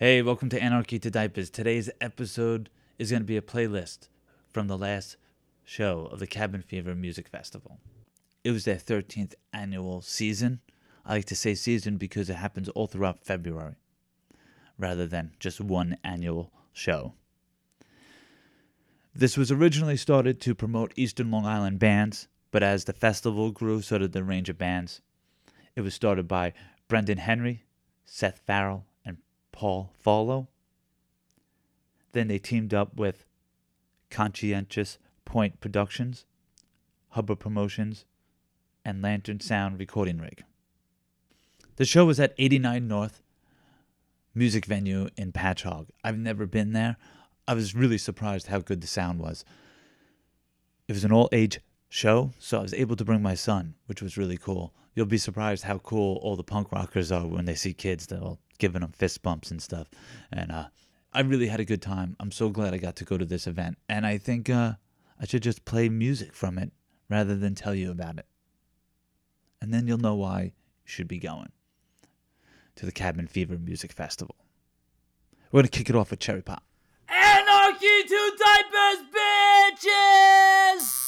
Hey, welcome to Anarchy to Diapers. Today's episode is going to be a playlist from the last show of the Cabin Fever Music Festival. It was their 13th annual season. I like to say season because it happens all throughout February rather than just one annual show. This was originally started to promote Eastern Long Island bands, but as the festival grew, so did the range of bands. It was started by Brendan Henry, Seth Farrell, Paul Follow. Then they teamed up with Conscientious Point Productions, Hubba Promotions, and Lantern Sound Recording Rig. The show was at 89 North Music Venue in Patchogue. I've never been there. I was really surprised how good the sound was. It was an all age show, so I was able to bring my son, which was really cool. You'll be surprised how cool all the punk rockers are when they see kids that are giving them fist bumps and stuff. And uh, I really had a good time. I'm so glad I got to go to this event. And I think uh, I should just play music from it rather than tell you about it. And then you'll know why you should be going to the Cabin Fever Music Festival. We're going to kick it off with Cherry Pop. Anarchy to diapers, bitches!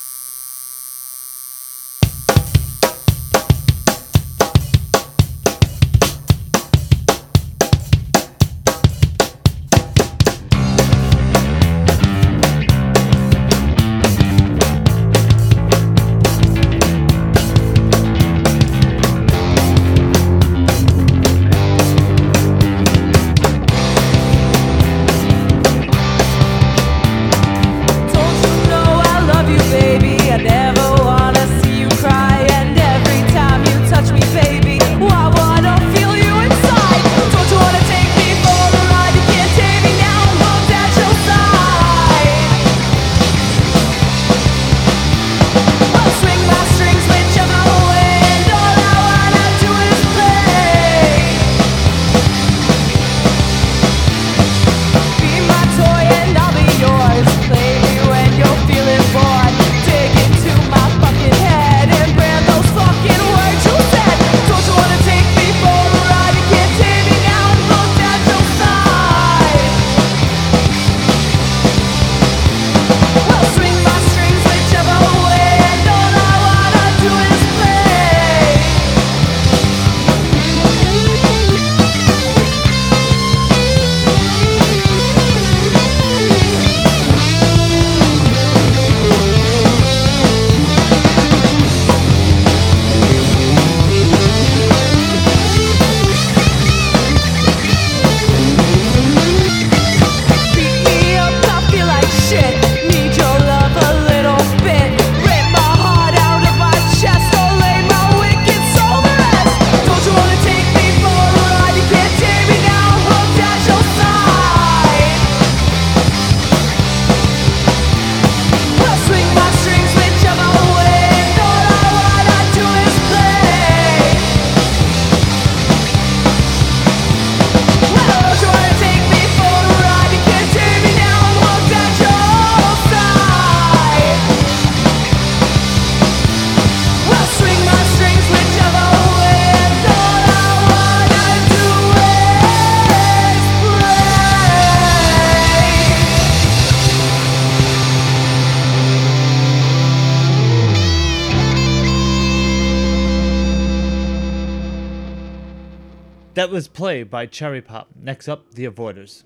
Play by Cherry Pop. Next up, The Avoiders.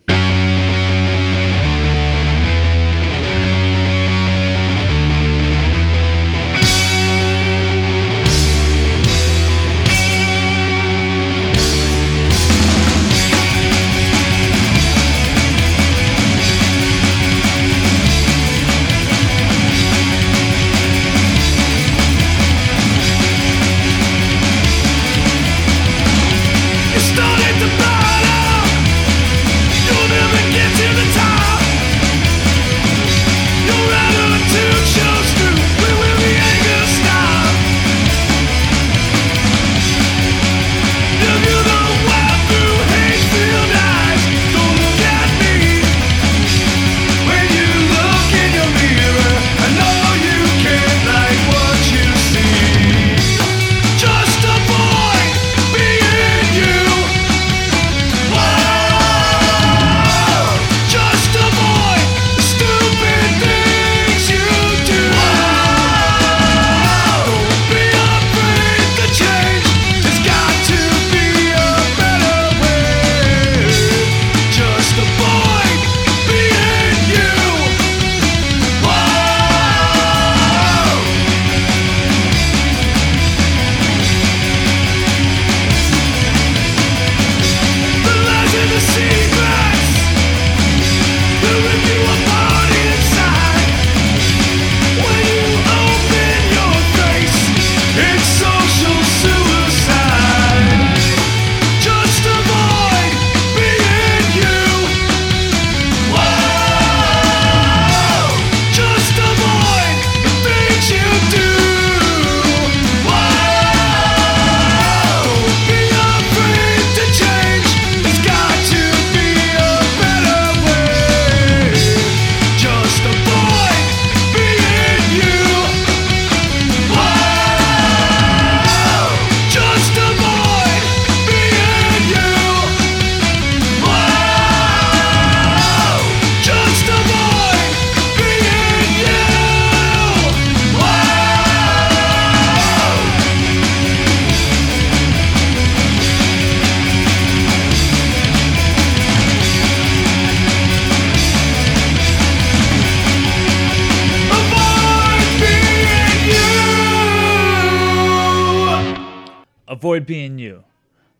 avoid being you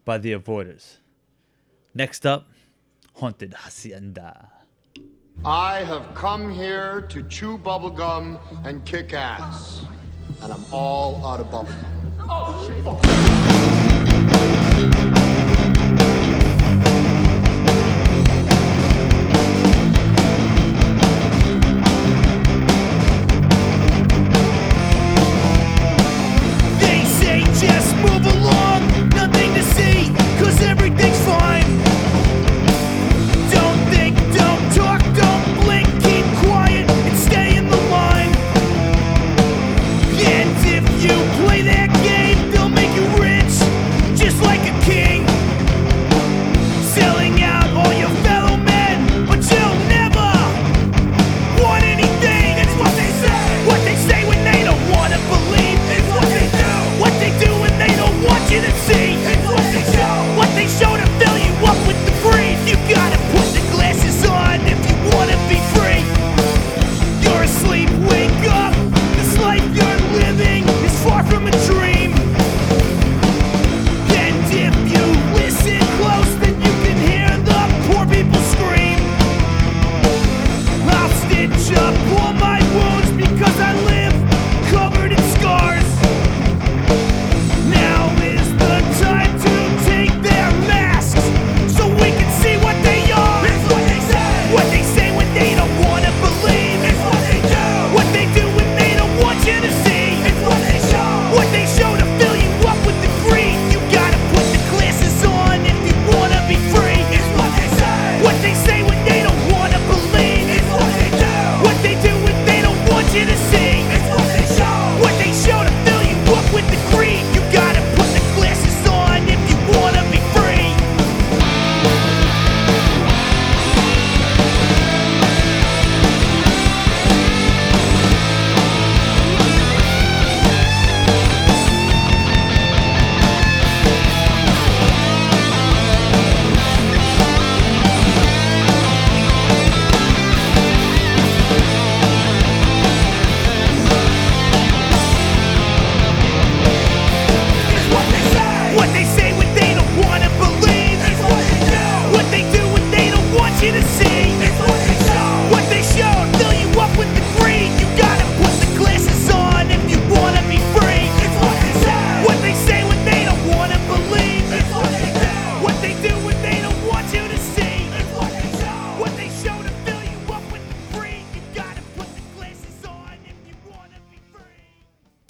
by the avoiders. Next up, Haunted Hacienda. I have come here to chew bubblegum and kick ass. And I'm all out of bubblegum. Oh, shit.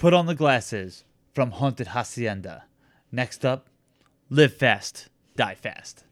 Put on the glasses from Haunted Hacienda. Next up, live fast, die fast.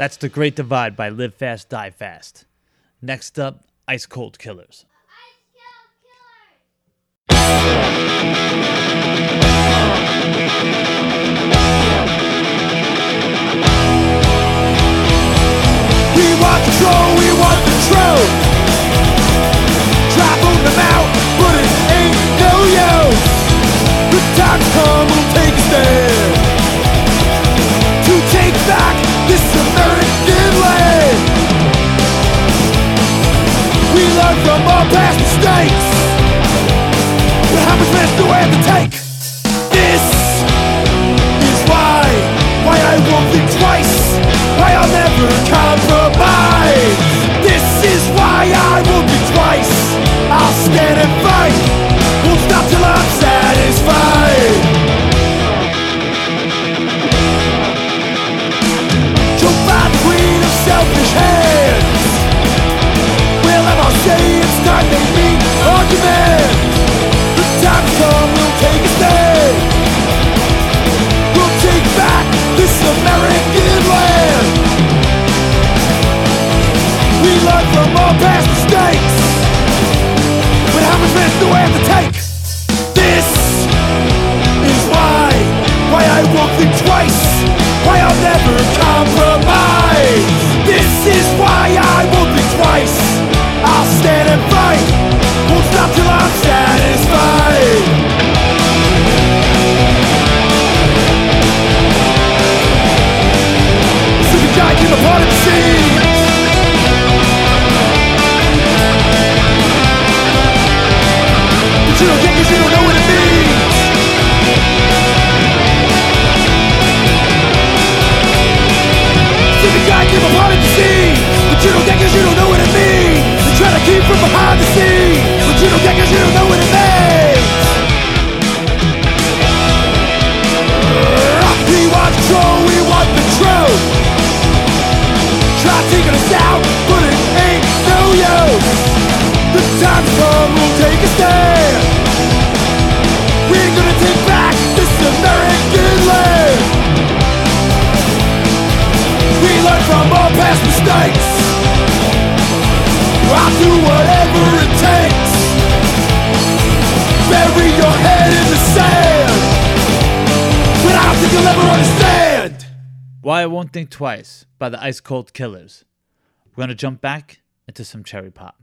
That's The Great Divide by Live Fast, Die Fast. Next up, Ice Cold Killers. We want control, we want control. truth. Try them out, but it ain't no use. I won't think twice by the ice cold killers. We're gonna jump back into some cherry pop.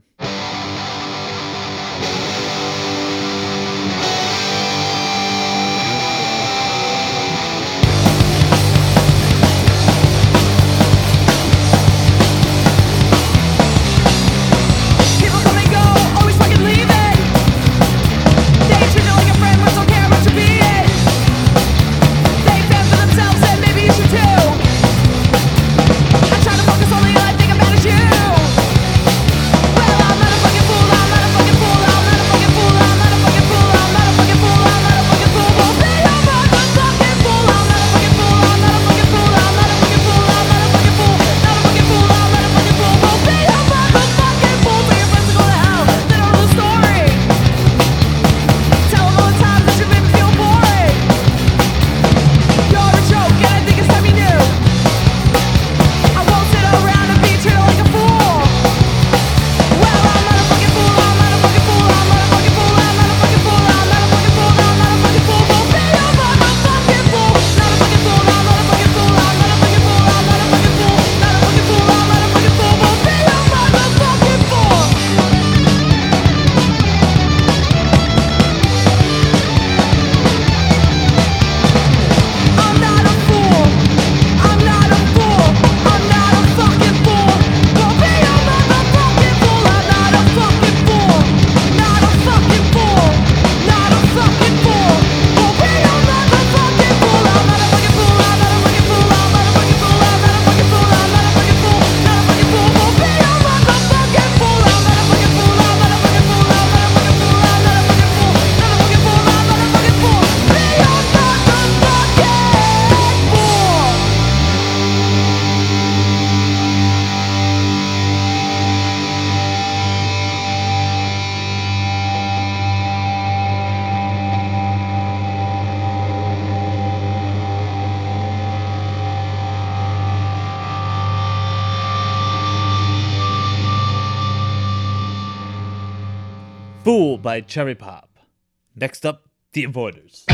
by Cherry Pop. Next up, The Avoiders.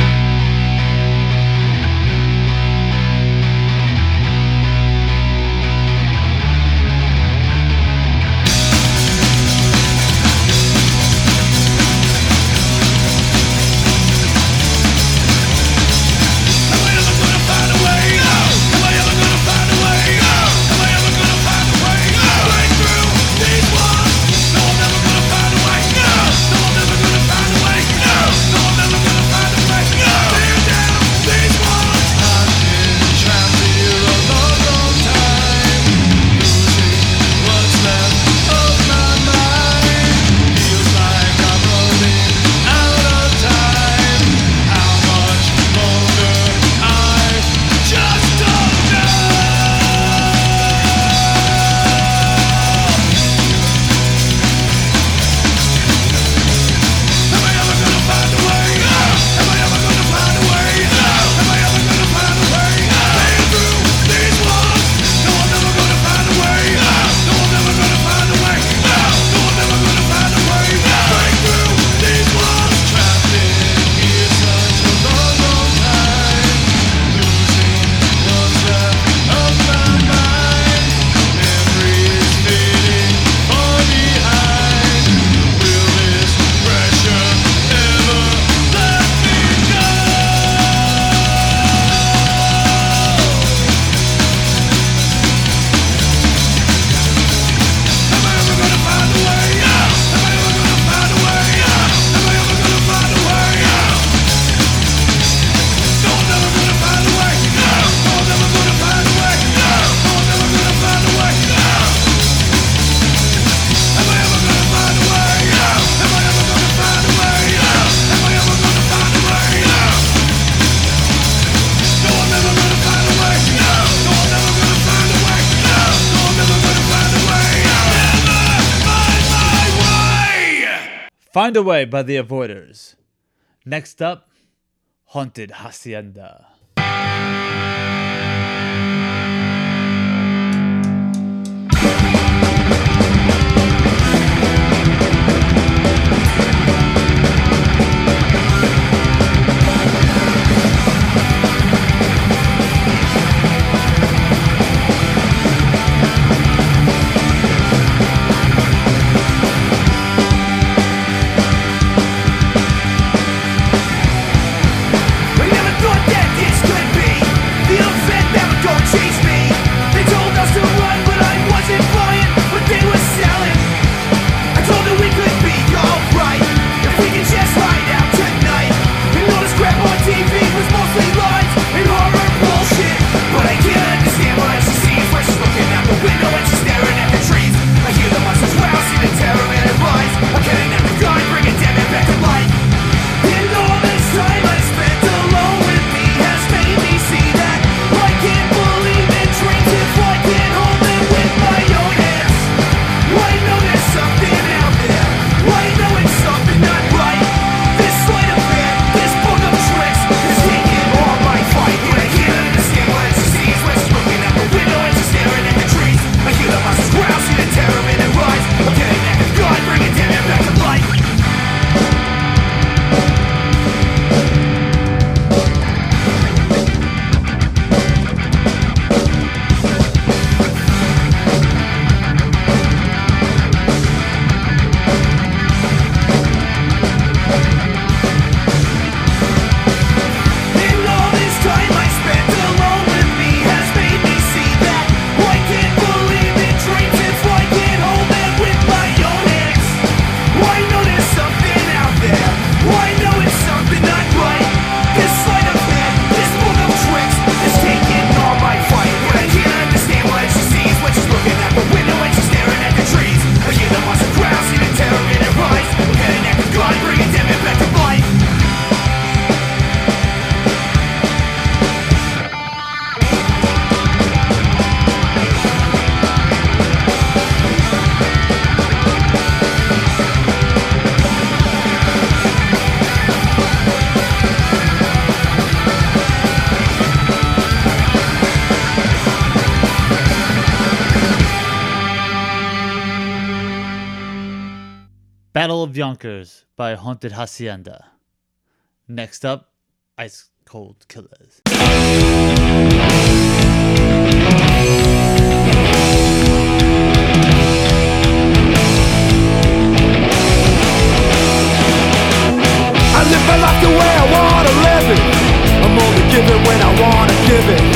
Find a Way by the Avoiders. Next up, Haunted Hacienda. Of Yonkers by Haunted Hacienda. Next up, Ice Cold Killers. I live my life the way I wanna live it. I'm only giving when I wanna give it.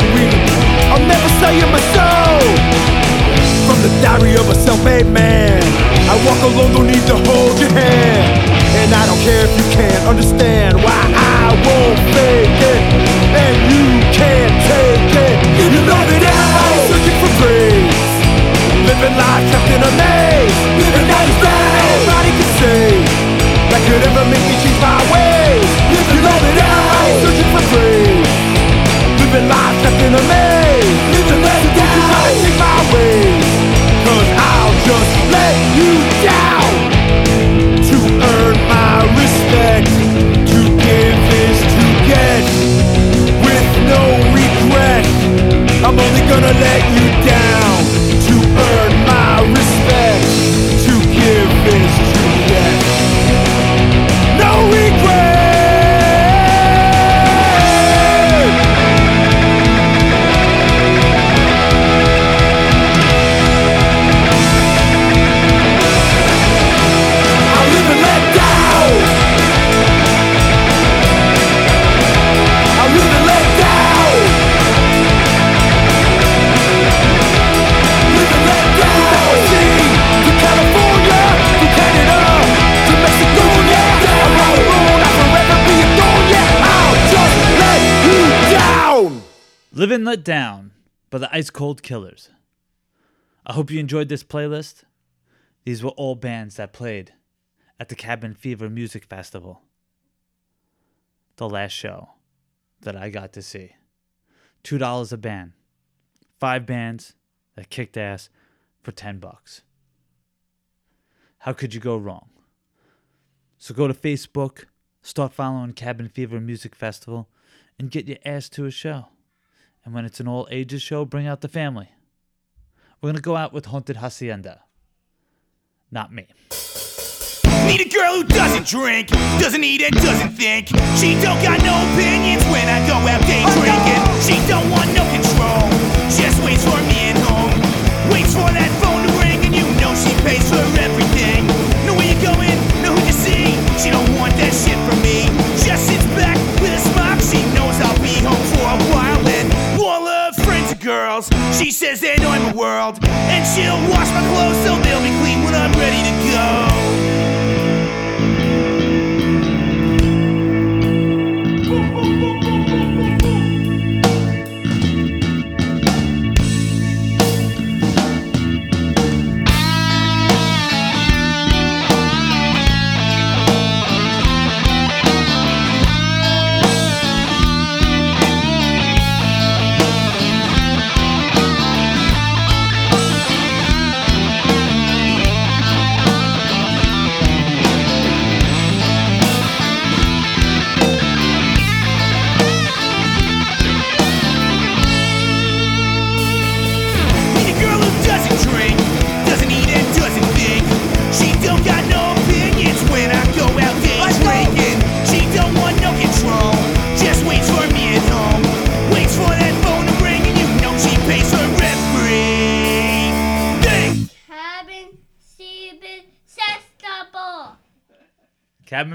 And 'em I'll never sell you my soul from the diary of a self-made man I walk alone, don't need to hold your hand. And I don't care if you can't understand Why I won't fake it. And you can't take it. You know that everybody's searching for grace. Living life kept in a maze. And everything anybody can say That could ever make me change my ways. You know that everybody's searching for praise Live and Let Down by the Ice Cold Killers. I hope you enjoyed this playlist. These were all bands that played at the Cabin Fever Music Festival. The last show that I got to see. $2 a band. Five bands that kicked ass for 10 bucks. How could you go wrong? So go to Facebook, start following Cabin Fever Music Festival, and get your ass to a show. And when it's an all ages show, bring out the family. We're gonna go out with Haunted Hacienda. Not me. Need a girl who doesn't drink, doesn't eat and doesn't think. She don't got no opinions when I go out day oh, drinking. She don't want no control,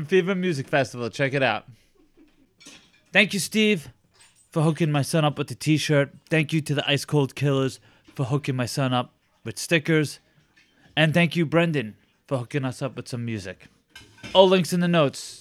Fever Music Festival. Check it out. Thank you, Steve, for hooking my son up with the t shirt. Thank you to the Ice Cold Killers for hooking my son up with stickers. And thank you, Brendan, for hooking us up with some music. All links in the notes.